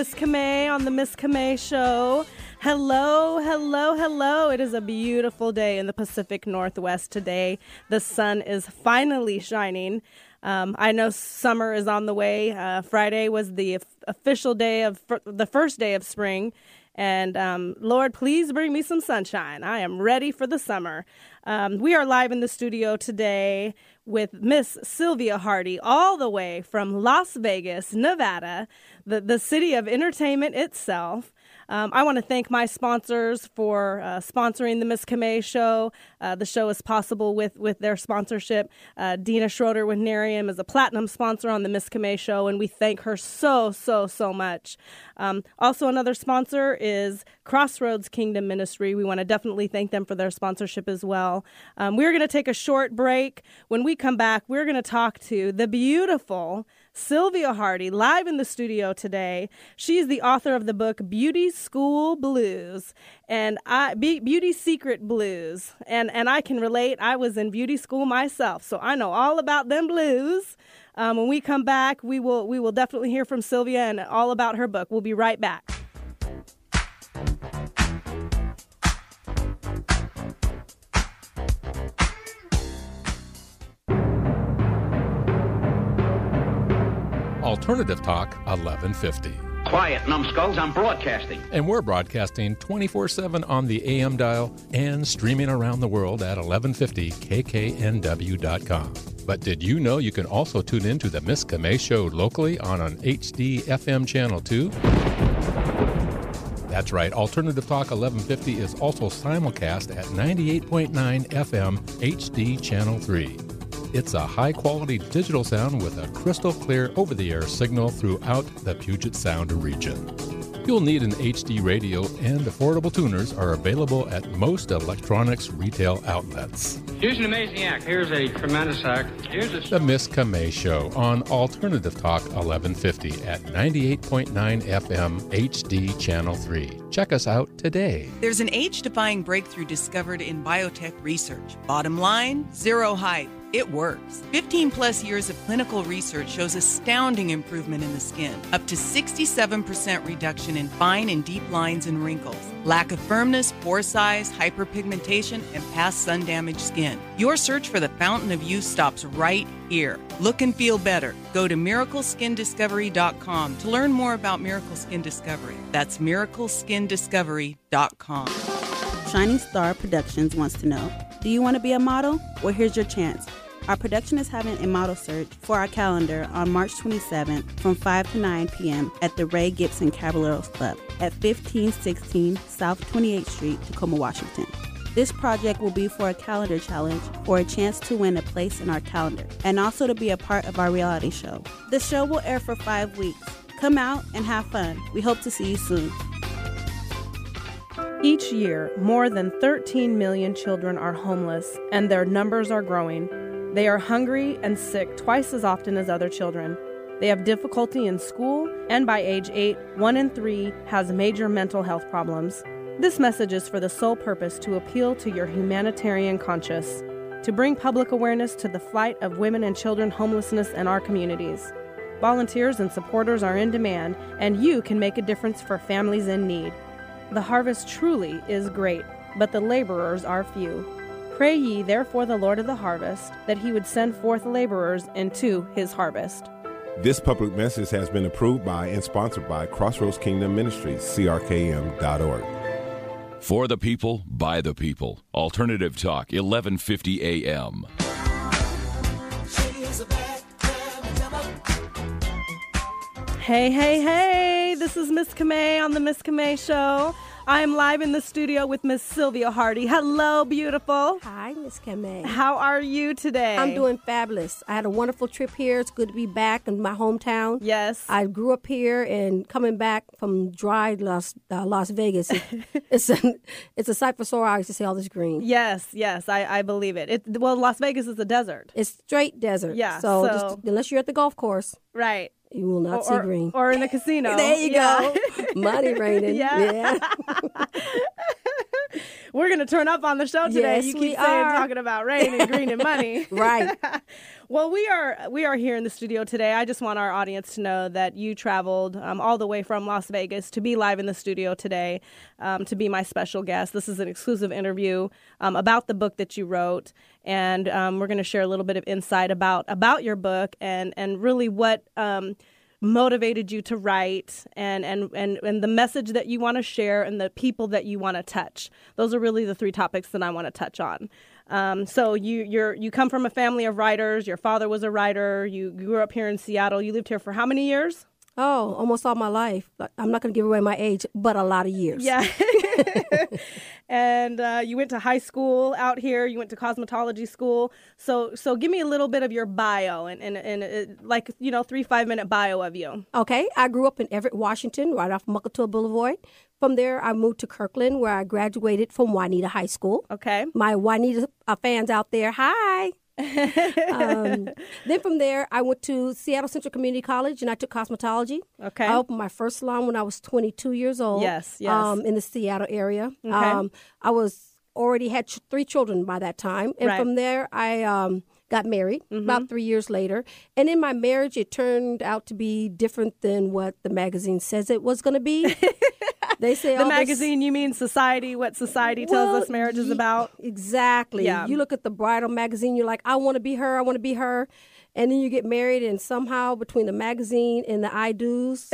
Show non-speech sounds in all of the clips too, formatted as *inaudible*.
Miss Camay on the Miss Camay Show. Hello, hello, hello. It is a beautiful day in the Pacific Northwest today. The sun is finally shining. Um, I know summer is on the way. Uh, Friday was the official day of the first day of spring. And um, Lord, please bring me some sunshine. I am ready for the summer. Um, we are live in the studio today with Miss Sylvia Hardie, all the way from Las Vegas, Nevada, the, the city of entertainment itself. Um, I want to thank my sponsors for uh, sponsoring the Miss Camay show. Uh, the show is possible with, with their sponsorship. Uh, Dina Schroeder with Nerium is a platinum sponsor on the Miss Camay show, and we thank her so, so, so much. Um, also, another sponsor is Crossroads Kingdom Ministry. We want to definitely thank them for their sponsorship as well. Um, we're going to take a short break. When we come back, we're going to talk to the beautiful Sylvia Hardie live in the studio today. She's the author of the book Beauty School Blues and I Beauty Secret Blues. And and I can relate. I was in beauty school myself, so I know all about them blues. Um, when we come back, we will we will definitely hear from Sylvia and all about her book. We'll be right back. Alternative Talk 1150. Quiet, numbskulls, I'm broadcasting. And we're broadcasting 24 7 on the AM dial and streaming around the world at 1150kknw.com. But did you know you can also tune in to the Miss Camay Show locally on an HD FM channel too? That's right, Alternative Talk 1150 is also simulcast at 98.9 FM HD Channel 3. It's a high quality digital sound with a crystal clear over the air signal throughout the Puget Sound region. You'll need an HD radio, and affordable tuners are available at most electronics retail outlets. Here's an amazing act. Here's a tremendous act. Here's a. The Miss Camay Show on Alternative Talk 1150 at 98.9 FM HD Channel 3. Check us out today. There's an age defying breakthrough discovered in biotech research. Bottom line zero height it works. 15 plus years of clinical research shows astounding improvement in the skin, up to 67% reduction in fine and deep lines and wrinkles, lack of firmness, pore size, hyperpigmentation, and past sun damaged skin. Your search for the fountain of youth stops right here. Look and feel better. Go to miracleskindiscovery.com to learn more about Miracle Skin Discovery. That's miracleskindiscovery.com. Shining Star Productions wants to know Do you want to be a model? Well, here's your chance. Our production is having a model search for our calendar on March 27th from 5 to 9 p.m. at the Ray Gibson Caballeros Club at 1516 South 28th Street, Tacoma, Washington. This project will be for a calendar challenge or a chance to win a place in our calendar and also to be a part of our reality show. The show will air for five weeks. Come out and have fun. We hope to see you soon. Each year, more than 13 million children are homeless, and their numbers are growing. They are hungry and sick twice as often as other children. They have difficulty in school, and by age 8, 1 in 3 has major mental health problems. This message is for the sole purpose to appeal to your humanitarian conscience, to bring public awareness to the flight of women and children homelessness in our communities. Volunteers and supporters are in demand, and you can make a difference for families in need. The harvest truly is great, but the laborers are few. Pray ye therefore the Lord of the harvest, that he would send forth laborers into his harvest. This public message has been approved by and sponsored by Crossroads Kingdom Ministries, crkm.org. For the people, by the people. Alternative Talk, 1150 AM. Hey, hey, hey, this is Miss Camay on the Miss Camay Show. I am live in the studio with Miss Sylvia Hardie. Hello, beautiful. Hi, Miss Camay. How are you today? I'm doing fabulous. I had a wonderful trip here. It's good to be back in my hometown. Yes. I grew up here and coming back from dry Las, uh, Las Vegas. It, *laughs* it's, a, it's a sight for sore eyes to see all this green. Yes, yes, I, I believe it. it. Well, Las Vegas is a desert. It's straight desert. Yeah. So, so just, unless you're at the golf course. Right. You will not or, see green. Or in the casino. there you yeah. go. *laughs* Money raining. Yeah. yeah. *laughs* We're going to turn up on the show today. Yes, you keep saying talking about rain and green and money. *laughs* Right. Well, we are we are here in the studio today. I just want our audience to know that you traveled um, all the way from Las Vegas to be live in the studio today um, to be my special guest. This is an exclusive interview um, about the book that you wrote, and um, we're going to share a little bit of insight about about your book and and really what. Um, motivated you to write and and and, and the message that you want to share and the people that you want to touch those are really the three topics that i want to touch on um, so you you're you come from a family of writers. Your father was a writer. You grew up here in seattle. You lived here for how many years Oh, almost all my life. I'm not going to give away my age, but a lot of years. yeah *laughs* *laughs* and uh, you went to high school out here you went to cosmetology school so so give me a little bit of your bio and and, and uh, like you know three five minute bio of you Okay, I grew up in Everett, Washington, right off Mukilteo Boulevard. From there, I moved to Kirkland, where I graduated from Juanita High School. okay My Juanita uh, fans out there, hi. *laughs* um, then from there, I went to Seattle Central Community College and I took cosmetology. Okay. I opened my first salon when I was 22 years old. Yes, yes. Um, in the Seattle area. Okay. Um, I was already had ch- three children by that time, and Right. from there, I um, got married Mm-hmm. about three years later. And in my marriage, it turned out to be different than what the magazine says it was going to be. *laughs* they say *laughs* the all this- magazine you mean society what society tells Well, us marriage is about Exactly. Yeah. You look at the bridal magazine, you're like, I want to be her, I want to be her. And then you get married, and somehow between the magazine and the I do's,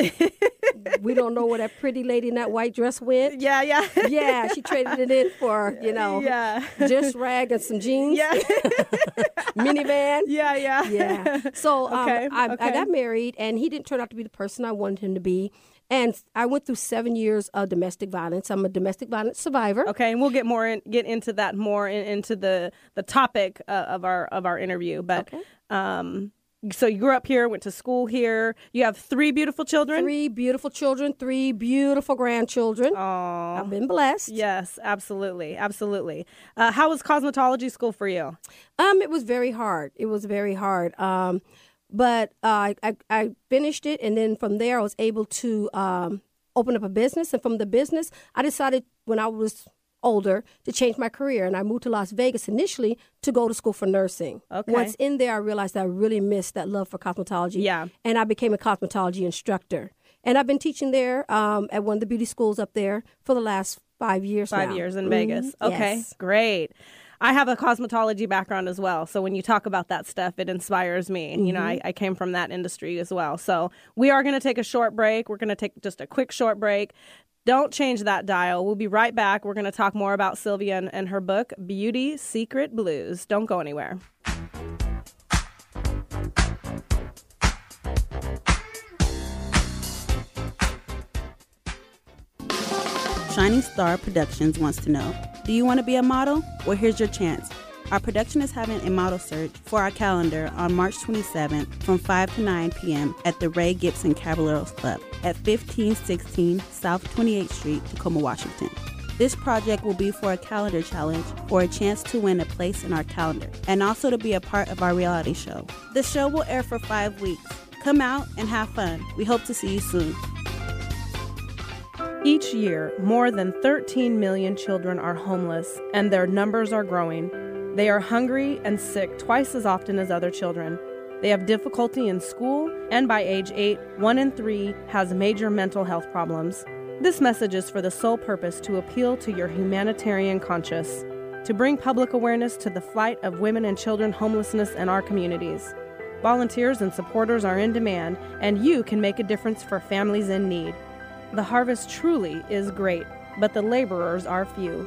*laughs* we don't know where that pretty lady in that white dress went. yeah yeah Yeah, she traded it in for, you know, yeah just rag and some jeans, yeah *laughs* minivan. yeah yeah Yeah. So um, Okay, I, okay. I got married, and he didn't turn out to be the person I wanted him to be. And I went through seven years of domestic violence. I'm a domestic violence survivor. okay and we'll get more in, get into that more in, into the the topic uh, of our of our interview but Okay. um so you grew up here went to school here you have three beautiful children Three beautiful children, three beautiful grandchildren. Aw. I've been blessed. yes absolutely absolutely uh, how was cosmetology school for you Um, it was very hard. It was very hard. Um, but uh, I I finished it, and then from there I was able to um open up a business, and from the business I decided when I was older to change my career, and I moved to Las Vegas initially to go to school for nursing. Okay. Once in there, I realized that I really missed that love for cosmetology. Yeah. and I became a cosmetology instructor, and I've been teaching there um, at one of the beauty schools up there for the last five years. five now. years in Mhm. Vegas. Okay, Yes. great. I have a cosmetology background as well. So when you talk about that stuff, it inspires me. You know, I, mm-hmm. I came from that industry as well. So we are going to take a short break. We're going to take just a quick short break. Don't change that dial. We'll be right back. We're going to talk more about Sylvia and, and her book, Beauty Secret Blues. Don't go anywhere. Shining Star Productions wants to know Do you want to be a model? Well, here's your chance. Our production is having a model search for our calendar on March 27th from 5 to 9 p.m. at the Ray Gibson Caballeros Club at 1516 South 28th Street, Tacoma, Washington. This project will be for a calendar challenge or a chance to win a place in our calendar and also to be a part of our reality show. The show will air for five weeks. Come out and have fun. We hope to see you soon. Each year, more than 13 million children are homeless, and their numbers are growing. They are hungry and sick twice as often as other children. They have difficulty in school, and by age 8, 1 in 3 has major mental health problems. This message is for the sole purpose to appeal to your humanitarian conscience, to bring public awareness to the fight of women and children homelessness in our communities. Volunteers and supporters are in demand, and you can make a difference for families in need. The harvest truly is great, but the laborers are few.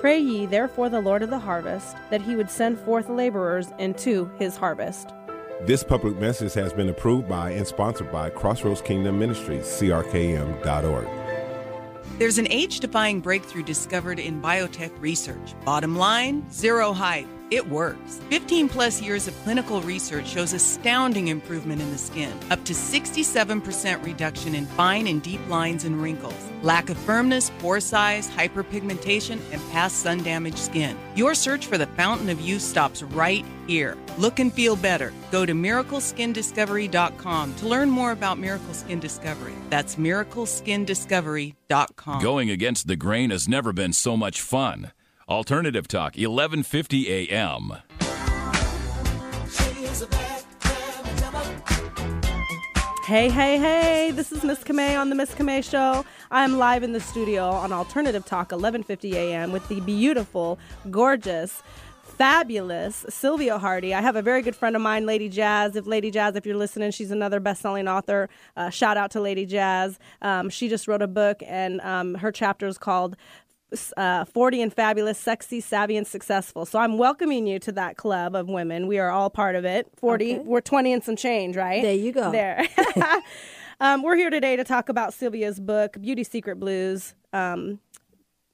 Pray ye therefore the Lord of the harvest, that he would send forth laborers into his harvest. This public message has been approved by and sponsored by Crossroads Kingdom Ministries, crkm.org. There's an age defying breakthrough discovered in biotech research. Bottom line zero hype. It works. 15 plus years of clinical research shows astounding improvement in the skin, up to 67% reduction in fine and deep lines and wrinkles, lack of firmness, pore size, hyperpigmentation, and past sun damaged skin. Your search for the fountain of youth stops right here. Look and feel better. Go to miracleskindiscovery.com to learn more about Miracle Skin Discovery. That's miracleskindiscovery.com. Going against the grain has never been so much fun. Alternative Talk, 1150 a.m. Hey, hey, hey, this is Miss Camay on the Miss Camay Show. I'm live in the studio on Alternative Talk, 1150 a.m. with the beautiful, gorgeous, fabulous Sylvia Hardie. I have a very good friend of mine, Lady Jazz. If Lady Jazz, if you're listening, she's another best-selling author. Uh, shout out to Lady Jazz. Um, she just wrote a book, and um, her chapter is called uh, 40 and fabulous, sexy, savvy, and successful. So I'm welcoming you to that club of women. We are all part of it. 40, Okay. we're 20 and some change, right? There you go. There. *laughs* *laughs* um, we're here today to talk about Sylvia's book, Beauty Secret Blues. Um,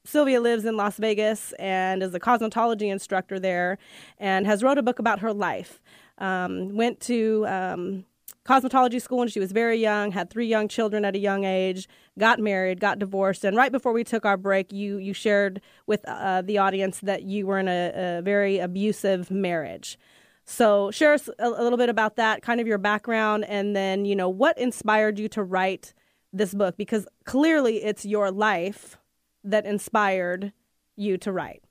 Sylvia lives in Las Vegas and is a cosmetology instructor there and has wrote a book about her life. Um, went to um, cosmetology school when she was very young, had three young children at a young age, got married, got divorced, and right before we took our break, you you shared with uh, the audience that you were in a, a very abusive marriage. So share us a, a little bit about that, kind of your background, and then you know what inspired you to write this book because clearly it's your life that inspired you to write.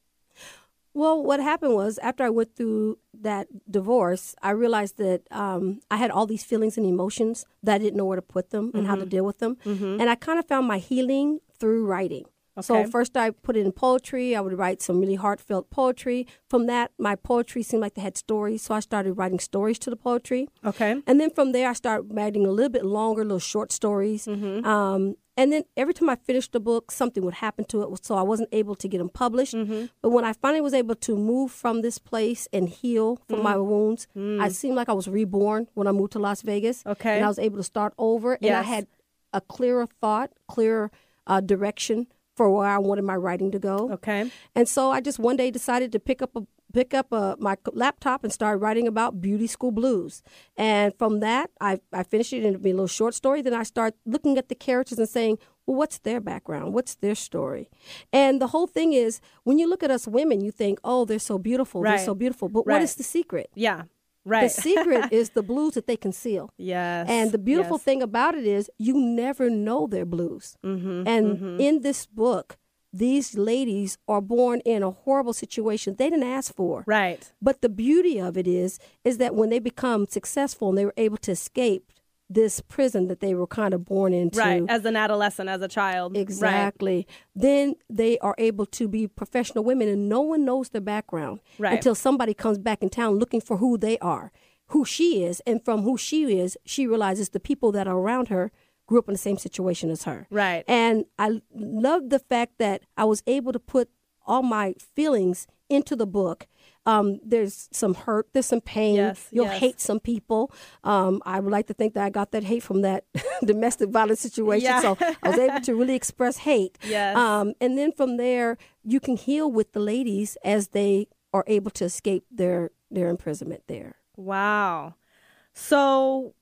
Well, what happened was after I went through that divorce, I realized that um, I had all these feelings and emotions that I didn't know where to put them and how to deal with them. And I kind of found my healing through writing. So first I put it in poetry. I would write some really heartfelt poetry. From that, my poetry seemed like they had stories, so I started writing stories to the poetry. Okay. And then from there, I started writing a little bit longer, little short stories. Mm-hmm. Um, and then every time I finished a book, something would happen to it, so I wasn't able to get them published. Mm-hmm. But when I finally was able to move from this place and heal from my Mm. wounds, I seemed like I was reborn when I moved to Las Vegas. Okay. And I was able to start over, and I had a clearer thought, clearer uh, direction for where I wanted my writing to go. Okay. And so I just one day decided to pick up a pick up a, my laptop and start writing about beauty school blues. And from that, I, I finished it in a little short story. Then I start looking at the characters and saying, well, what's their background? What's their story? And the whole thing is, when you look at us women, you think, oh, they're so beautiful. Right. They're so beautiful. But Right. what is the secret? Yeah. Right. The secret *laughs* is the blues that they conceal. yes. And the beautiful yes. thing about it is you never know their blues. Mm-hmm, and in this book, these ladies are born in a horrible situation they didn't ask for. Right. But the beauty of it is is that when they become successful and they were able to escape this prison that they were kind of born into. Right. As an adolescent, as a child. Right. Exactly. Then they are able to be professional women and no one knows their background Right. until somebody comes back in town looking for who they are, who she is. And from who she is, she realizes the people that are around her grew up in the same situation as her. Right. And I love the fact that I was able to put all my feelings into the book. Um, there's some hurt, there's some pain. Yes, You'll yes. hate some people. Um, I would like to think that I got that hate from that *laughs* domestic violence situation. Yeah. So I was able to really express hate. *laughs* Yes. Um, and then from there, you can heal with the ladies as they are able to escape their their imprisonment there. Wow. So,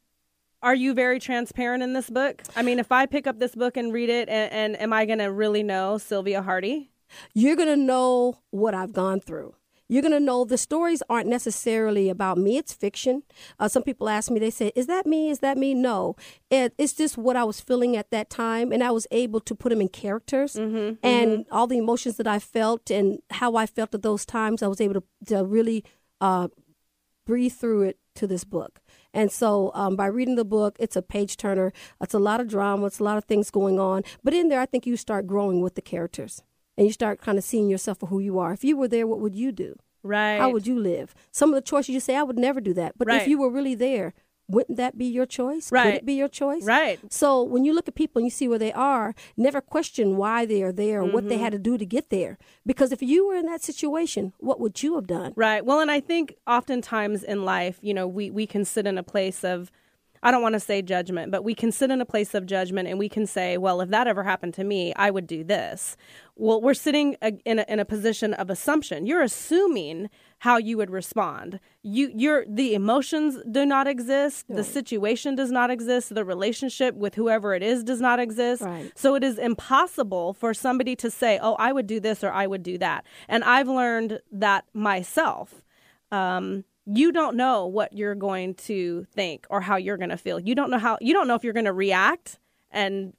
are you very transparent in this book? I mean, if I pick up this book and read it, and, and am I going to really know Sylvia Hardie? You're gonna know what I've gone through. You're gonna know the stories aren't necessarily about me. It's fiction. Uh, some people ask me, they say, "Is that me? Is that me?" No, it, it's just what I was feeling at that time, and I was able to put them in characters and all the emotions that I felt and how I felt at those times. I was able to, to really uh, breathe through it to this book. And so um, by reading the book, it's a page turner. It's a lot of drama. It's a lot of things going on. But in there, I think you start growing with the characters and you start kind of seeing yourself for who you are. If you were there, what would you do? Right. How would you live? Some of the choices you say, I would never do that. But Right. if you were really there, wouldn't that be your choice? Could Right. it be your choice? Right. So when you look at people and you see where they are, never question why they are there or what Mm-hmm. they had to do to get there. Because if you were in that situation, what would you have done? Right. Well, and I think oftentimes in life, you know, we, we can sit in a place of I don't want to say judgment, but we can sit in a place of judgment and we can say, well, if that ever happened to me, I would do this. Well, we're sitting in a, in a position of assumption. You're assuming how you would respond. You, you're the emotions do not exist. The situation does not exist. The relationship with whoever it is does not exist. Right. So it is impossible for somebody to say, "Oh, I would do this or I would do that." And I've learned that myself. Um, you don't know what you're going to think or how you're going to feel. You don't know how you don't know if you're going to react and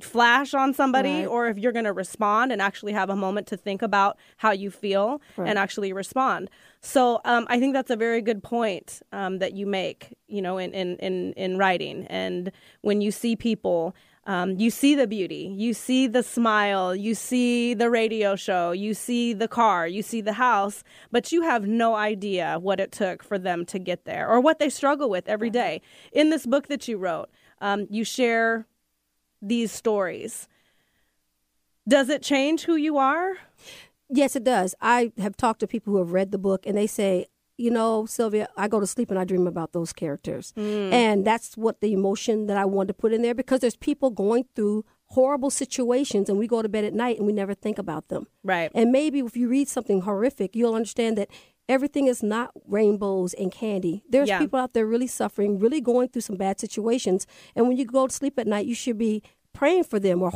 flash on somebody Right. or if you're going to respond and actually have a moment to think about how you feel Right. and actually respond. So um, I think that's a very good point um, that you make, you know, in, in, in, in writing. And when you see people, um, you see the beauty, you see the smile, you see the radio show, you see the car, you see the house, but you have no idea what it took for them to get there or what they struggle with every day. In this book that you wrote, um, you share these stories. Does it change who you are? Yes, it does. I have talked to people who have read the book and they say, you know, Sylvia, I go to sleep and I dream about those characters. Mm. And that's what the emotion that I wanted to put in there because there's people going through horrible situations and we go to bed at night and we never think about them. Right. And maybe if you read something horrific, you'll understand that everything is not rainbows and candy. There's Yeah. people out there really suffering, really going through some bad situations. And when you go to sleep at night, you should be praying for them or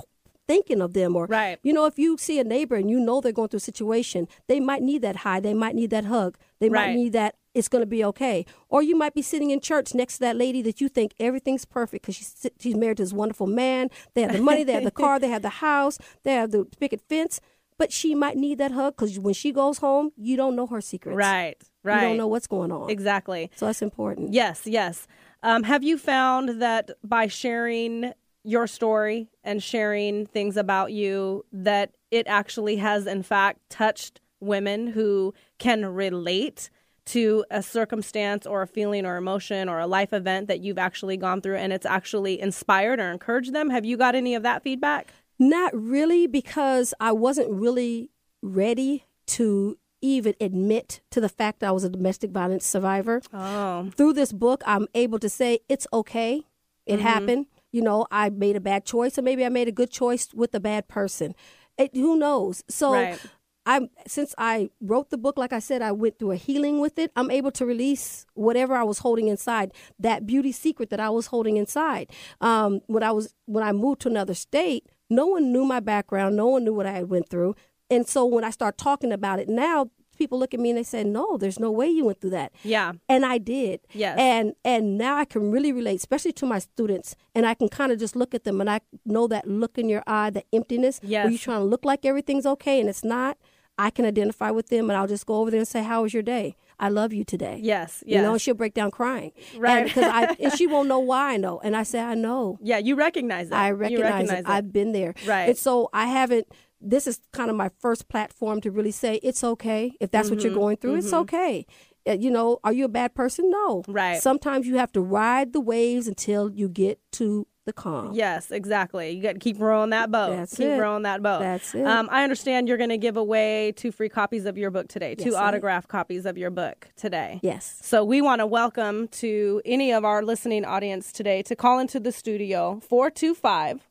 thinking of them or Right. you know if you see a neighbor and you know they're going through a situation they might need that high they might need that hug they might need that it's going to be okay or you might be sitting in church next to that lady that you think everything's perfect because she's, she's married to this wonderful man they have the money they have the *laughs* car they have the house they have the picket fence but she might need that hug because when she goes home you don't know her secrets Right. Right. you don't know what's going on Exactly. so that's important Yes, yes. Um, have you found that by sharing your story and sharing things about you, that it actually has, in fact, touched women who can relate to a circumstance or a feeling or emotion or a life event that you've actually gone through and it's actually inspired or encouraged them? Have you got any of that feedback? Not really, because I wasn't really ready to even admit to the fact that I was a domestic violence survivor. Oh, Through this book, I'm able to say it's okay. It Mm-hmm. happened. You know, I made a bad choice, or maybe I made a good choice with a bad person. It, who knows? So. Right. I'm since I wrote the book, like I said, I went through a healing with it. I'm able to release whatever I was holding inside, that beauty secret that I was holding inside. Um, when I was when I moved to another state, no one knew my background, no one knew what I had went through, and so when I start talking about it now, people look at me and they say, "No, there's no way you went through that." yeah. and I did. Yes. And and now I can really relate, especially to my students, and I can kind of just look at them and I know that look in your eye, the emptiness, where you're trying to look like everything's okay and it's not. I can identify with them, and I'll just go over there and say, "How was your day? I love you today." Yes, You know, and she'll break down crying, Right. And because I and she won't know *laughs* why I know, and I say, "I know." Yeah, you recognize that. I You recognize, it. I've been there. Right. And so I haven't. This is kind of my first platform to really say it's okay if that's what Mm-hmm. you're going through. It's okay. Uh, You know, are you a bad person? No. Right. Sometimes you have to ride the waves until you get to the calm. Yes, exactly. You got to keep rowing that boat. That's keep it. rowing that boat. That's it. Um, I understand you're going to give away two free copies of your book today, two Yes, I am. autograph copies of your book today. Yes. So we want to welcome to any of our listening audience today to call into the studio 425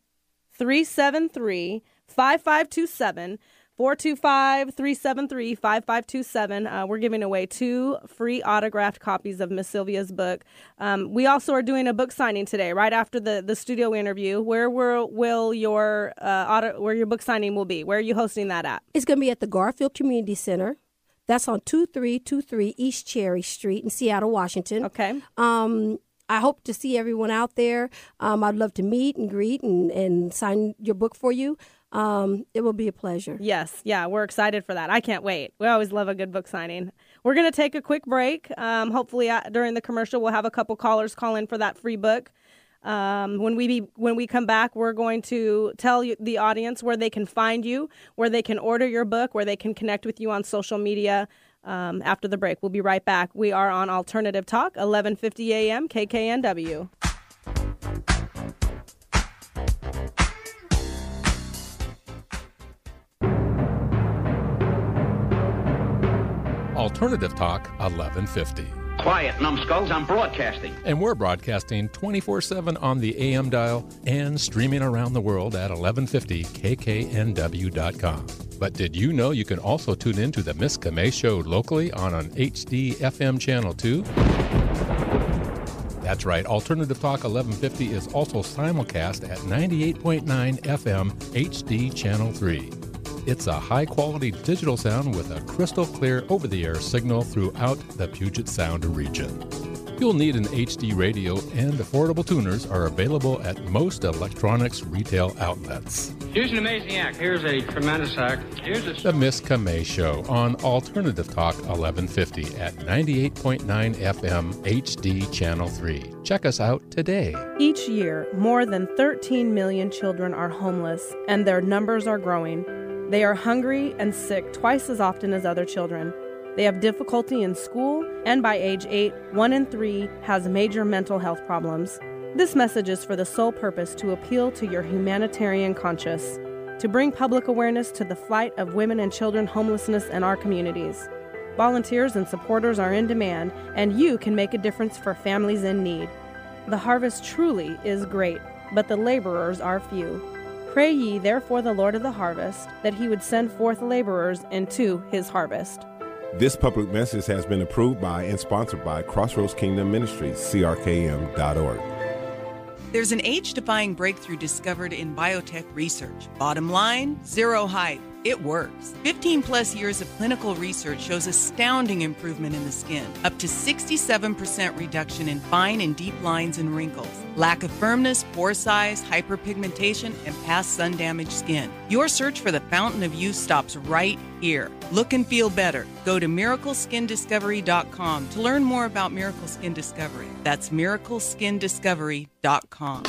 373 5527. 425 373 5527. Uh, We're giving away two free autographed copies of Miss Sylvia's book. Um, we also are doing a book signing today, right after the, the studio interview. Where will, will your uh, auto, where your book signing will be? Where are you hosting that at? It's going to be at the Garfield Community Center. That's on 2323 East Cherry Street in Seattle, Washington. Okay. Um, I hope to see everyone out there. Um, I'd love to meet and greet and, and sign your book for you. Um, it will be a pleasure. Yes, yeah, we're excited for that. I can't wait. We always love a good book signing. We're going to take a quick break. Um, hopefully, uh, during the commercial, we'll have a couple callers call in for that free book. Um, when we be, when we come back, we're going to tell you, the audience where they can find you, where they can order your book, where they can connect with you on social media. Um, after the break, we'll be right back. We are on Alternative Talk, 11:50 a.m. KKNW. Alternative Talk 1150. Quiet, numbskulls, I'm broadcasting. And we're broadcasting 24 7 on the AM dial and streaming around the world at 1150kknw.com. But did you know you can also tune in to the Miss Camay Show locally on an HD FM channel too? That's right, Alternative Talk 1150 is also simulcast at 98.9 FM HD Channel 3. It's a high quality digital sound with a crystal clear over the air signal throughout the Puget Sound region. You'll need an HD radio, and affordable tuners are available at most electronics retail outlets. Here's an amazing act. Here's a tremendous act. Here's a. The Miss Camay Show on Alternative Talk 1150 at 98.9 FM HD Channel 3. Check us out today. Each year, more than 13 million children are homeless, and their numbers are growing. They are hungry and sick twice as often as other children. They have difficulty in school, and by age 8, 1 in 3 has major mental health problems. This message is for the sole purpose to appeal to your humanitarian conscience, to bring public awareness to the fight of women and children homelessness in our communities. Volunteers and supporters are in demand, and you can make a difference for families in need. The harvest truly is great, but the laborers are few. Pray ye therefore the Lord of the harvest that he would send forth laborers into his harvest. This public message has been approved by and sponsored by Crossroads Kingdom Ministries, crkm.org. There's an age defying breakthrough discovered in biotech research. Bottom line zero hype. It works. 15 plus years of clinical research shows astounding improvement in the skin, up to 67% reduction in fine and deep lines and wrinkles, lack of firmness, pore size, hyperpigmentation, and past sun damaged skin. Your search for the fountain of youth stops right here. Look and feel better. Go to miracleskindiscovery.com to learn more about Miracle Skin Discovery. That's miracleskindiscovery.com.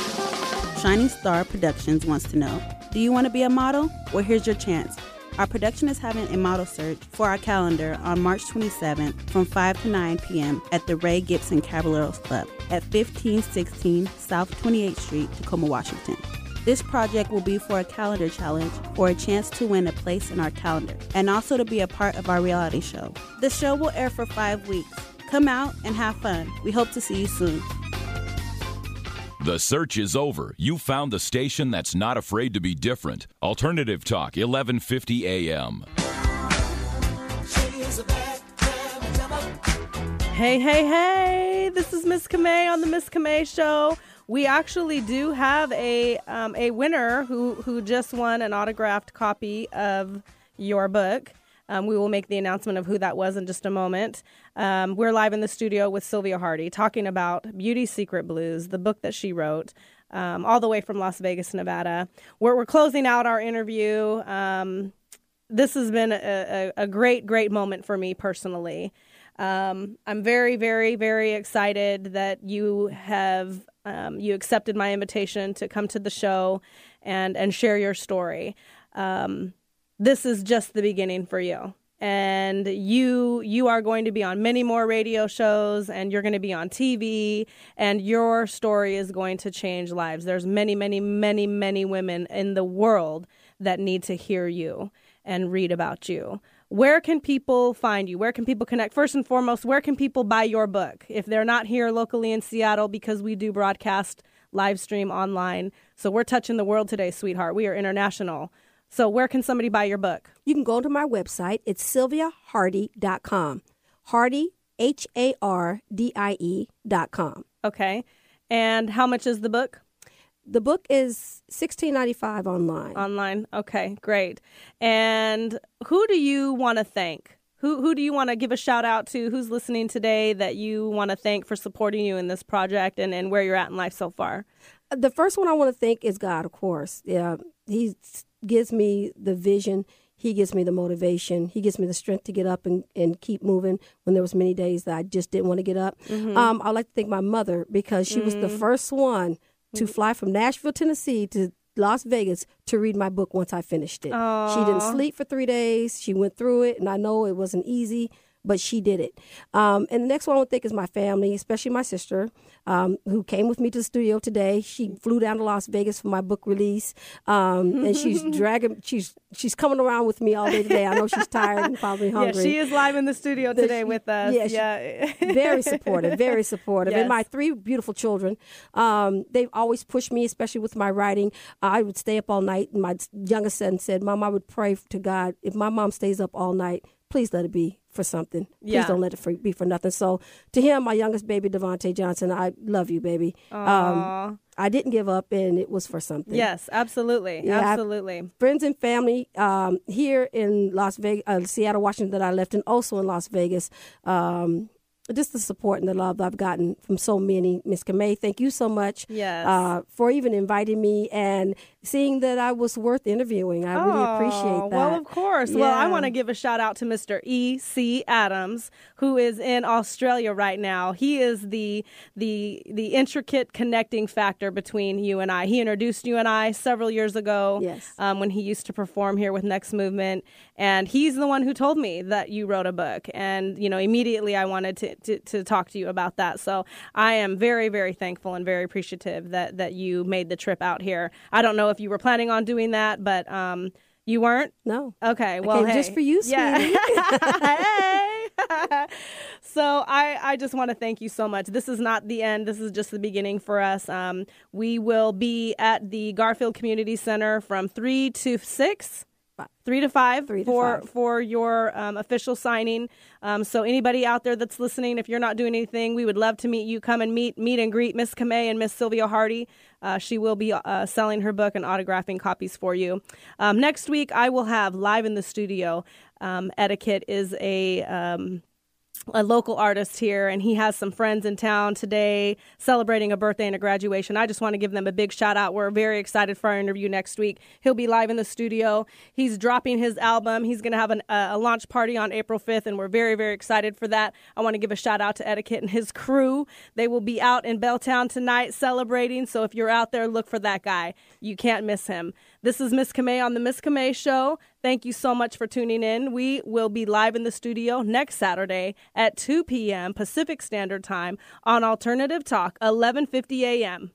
Shining Star Productions wants to know Do you want to be a model? Well, here's your chance. Our production is having a model search for our calendar on March 27th from 5 to 9 p.m. at the Ray Gibson Caballeros Club at 1516 South 28th Street, Tacoma, Washington. This project will be for a calendar challenge for a chance to win a place in our calendar and also to be a part of our reality show. The show will air for five weeks. Come out and have fun. We hope to see you soon. The search is over. You found the station that's not afraid to be different. Alternative Talk, 1150 AM. Hey, hey, hey! This is Miss Camay on the Miss Camay Show. We actually do have a um, a winner who who just won an autographed copy of your book. Um, we will make the announcement of who that was in just a moment. Um, we're live in the studio with Sylvia Hardie talking about Beauty Secret Blues, the book that she wrote, um, all the way from Las Vegas, Nevada. We're, we're closing out our interview. Um, this has been a, a, a, great, great moment for me personally. Um, I'm very, very, very excited that you have um, you accepted my invitation to come to the show and and share your story. Um, this is just the beginning for you. And you you are going to be on many more radio shows and you're going to be on TV and your story is going to change lives. There's many many many many women in the world that need to hear you and read about you. Where can people find you? Where can people connect? First and foremost where can people buy your book? If they're not here locally in Seattle because we do broadcast live stream online. So we're touching the world today sweetheart. We are international so, where can somebody buy your book? You can go to my website. It's sylviahardie.com. Hardie, H A R D I E.com. Okay. And how much is the book? The book is sixteen ninety five online. Online. Okay, great. And who do you want to thank? Who who do you want to give a shout out to? Who's listening today that you want to thank for supporting you in this project and, and where you're at in life so far? The first one I want to thank is God, of course. Yeah, He's gives me the vision. He gives me the motivation. He gives me the strength to get up and, and keep moving when there was many days that I just didn't want to get up. Mm-hmm. Um, I'd like to thank my mother because she mm-hmm. was the mm-hmm. first one to fly from Nashville, Tennessee to Las Vegas to read my book once I finished it. Aww. She didn't sleep for three days. She went through it, and I know it wasn't easy, but she did it. Um, and the next one I to thank is my family, especially my sister, um, who came with me to the studio today. She flew down to Las Vegas for my book release, um, and she's *laughs* dragging. She's she's coming around with me all day today. I know she's tired and probably hungry. Yeah, she is live in the studio today she, with us. Yeah, yeah. very *laughs* supportive, very supportive. Yes. And my three beautiful children, um, they've always pushed me, especially with my writing. I would stay up all night, and my youngest son said, "Mom, I would pray to God if my mom stays up all night." Please let it be for something. Please Yeah. don't let it be for nothing. So to him, my youngest baby, Devonte Johnson, I love you, baby. Um, I didn't give up, and it was for something. Yes, absolutely, Yeah, I- absolutely. friends and family um, here in Las Vegas, uh, Seattle, Washington, that I left, and also in Las Vegas. Um, just the support and the love I've gotten from so many. Miss Camay, thank you so much Yes. uh, for even inviting me and seeing that I was worth interviewing. I really Oh, appreciate that. Well, of course. Well, I want to give a shout out to Mr. E. C. Adams, who is in Australia right now. He is the the the intricate connecting factor between you and I. He introduced you and I several years ago. Yes. Um, when he used to perform here with Next Movement, and he's the one who told me that you wrote a book. And you know, immediately I wanted to to, to talk to you about that. So I am very very thankful and very appreciative that that you made the trip out here. I don't know if you were planning on doing that, but um, you weren't. No. Okay. Well, hey. just for you, Yeah. sweetie. *laughs* *laughs* hey. *laughs* so I, I just want to thank you so much. This is not the end. This is just the beginning for us. Um, we will be at the Garfield Community Center from three to Three to five Three to for five. for your um, official signing. Um, so anybody out there that's listening, if you're not doing anything, we would love to meet you. Come and meet meet and greet Miss Camay and Miss Sylvia Hardie. Uh, she will be uh, selling her book and autographing copies for you. Um, next week, I will have live in the studio. Um, Etiquette is a um, a local artist here, and he has some friends in town today celebrating a birthday and a graduation. I just want to give them a big shout out. We're very excited for our interview next week. He'll be live in the studio. He's dropping his album. He's going to have an, uh, a launch party on April 5th, and we're very, very excited for that. I want to give a shout out to Etiquette and his crew. They will be out in Belltown tonight celebrating. So if you're out there, look for that guy. You can't miss him. This is Miss Camay on the Miss Camay Show. Thank you so much for tuning in. We will be live in the studio next Saturday at 2 p.m. Pacific Standard Time on Alternative Talk, 11:50 a.m.